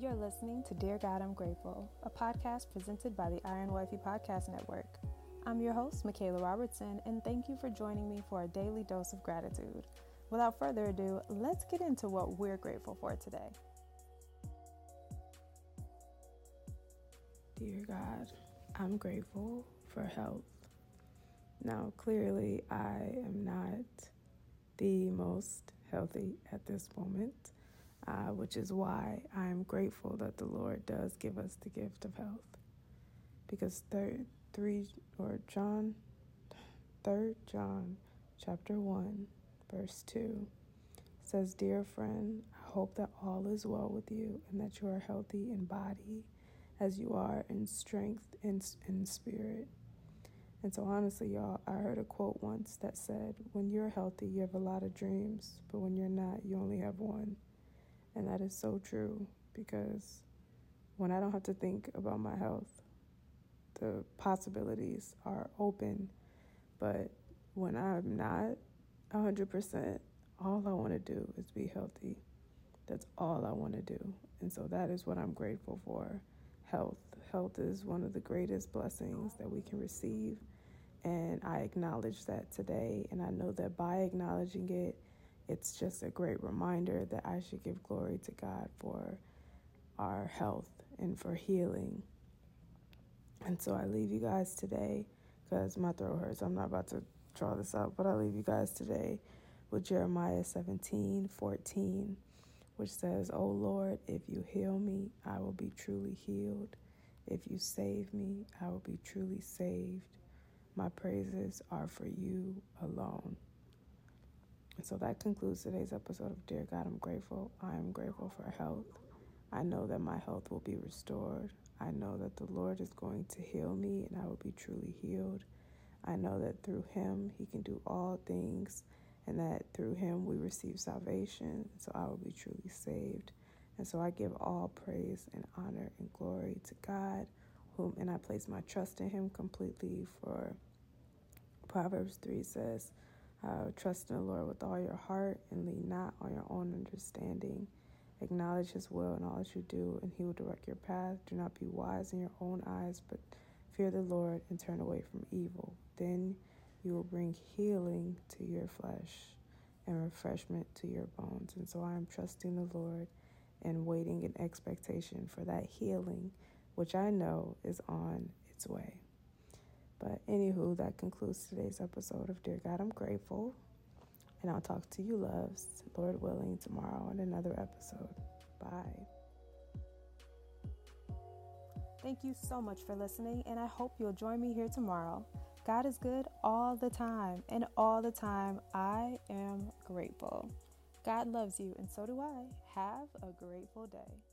You're listening to Dear God, I'm Grateful, a podcast presented by the Iron Wifey Podcast Network. I'm your host, Michaela Robertson, and thank you for joining me for a daily dose of gratitude. Without further ado, let's get into what we're grateful for today. Dear God, I'm grateful for health. Now, clearly, I am not the most healthy at this moment, uh, which is why I'm grateful that the Lord does give us the gift of health. Because third, three or John, third John, chapter one, verse two, says, "Dear friend, I hope that all is well with you and that you are healthy in body, as you are in strength and in spirit." And so, honestly, y'all, I heard a quote once that said, When you're healthy, you have a lot of dreams, but when you're not, you only have one. And that is so true because when I don't have to think about my health, the possibilities are open. But when I'm not 100%, all I want to do is be healthy. That's all I want to do. And so that is what I'm grateful for health. Health is one of the greatest blessings that we can receive. And I acknowledge that today. And I know that by acknowledging it, it's just a great reminder that I should give glory to God for our health and for healing. And so I leave you guys today because my throat hurts. I'm not about to draw this out, but I leave you guys today with Jeremiah 17 14 which says, O Lord, if you heal me, I will be truly healed. If you save me, I will be truly saved. My praises are for you alone. And so that concludes today's episode of Dear God, I'm Grateful. I am grateful for health. I know that my health will be restored. I know that the Lord is going to heal me and I will be truly healed. I know that through Him, He can do all things and that through him we receive salvation. So I will be truly saved. And so I give all praise and honor and glory to God, whom and I place my trust in him completely. For Proverbs 3 says, uh, Trust in the Lord with all your heart and lean not on your own understanding. Acknowledge his will in all that you do, and he will direct your path. Do not be wise in your own eyes, but fear the Lord and turn away from evil. Then you will bring healing to your flesh and refreshment to your bones. And so I am trusting the Lord and waiting in expectation for that healing, which I know is on its way. But anywho, that concludes today's episode of Dear God, I'm Grateful. And I'll talk to you, loves, Lord willing, tomorrow on another episode. Bye. Thank you so much for listening, and I hope you'll join me here tomorrow. God is good all the time, and all the time I am grateful. God loves you, and so do I. Have a grateful day.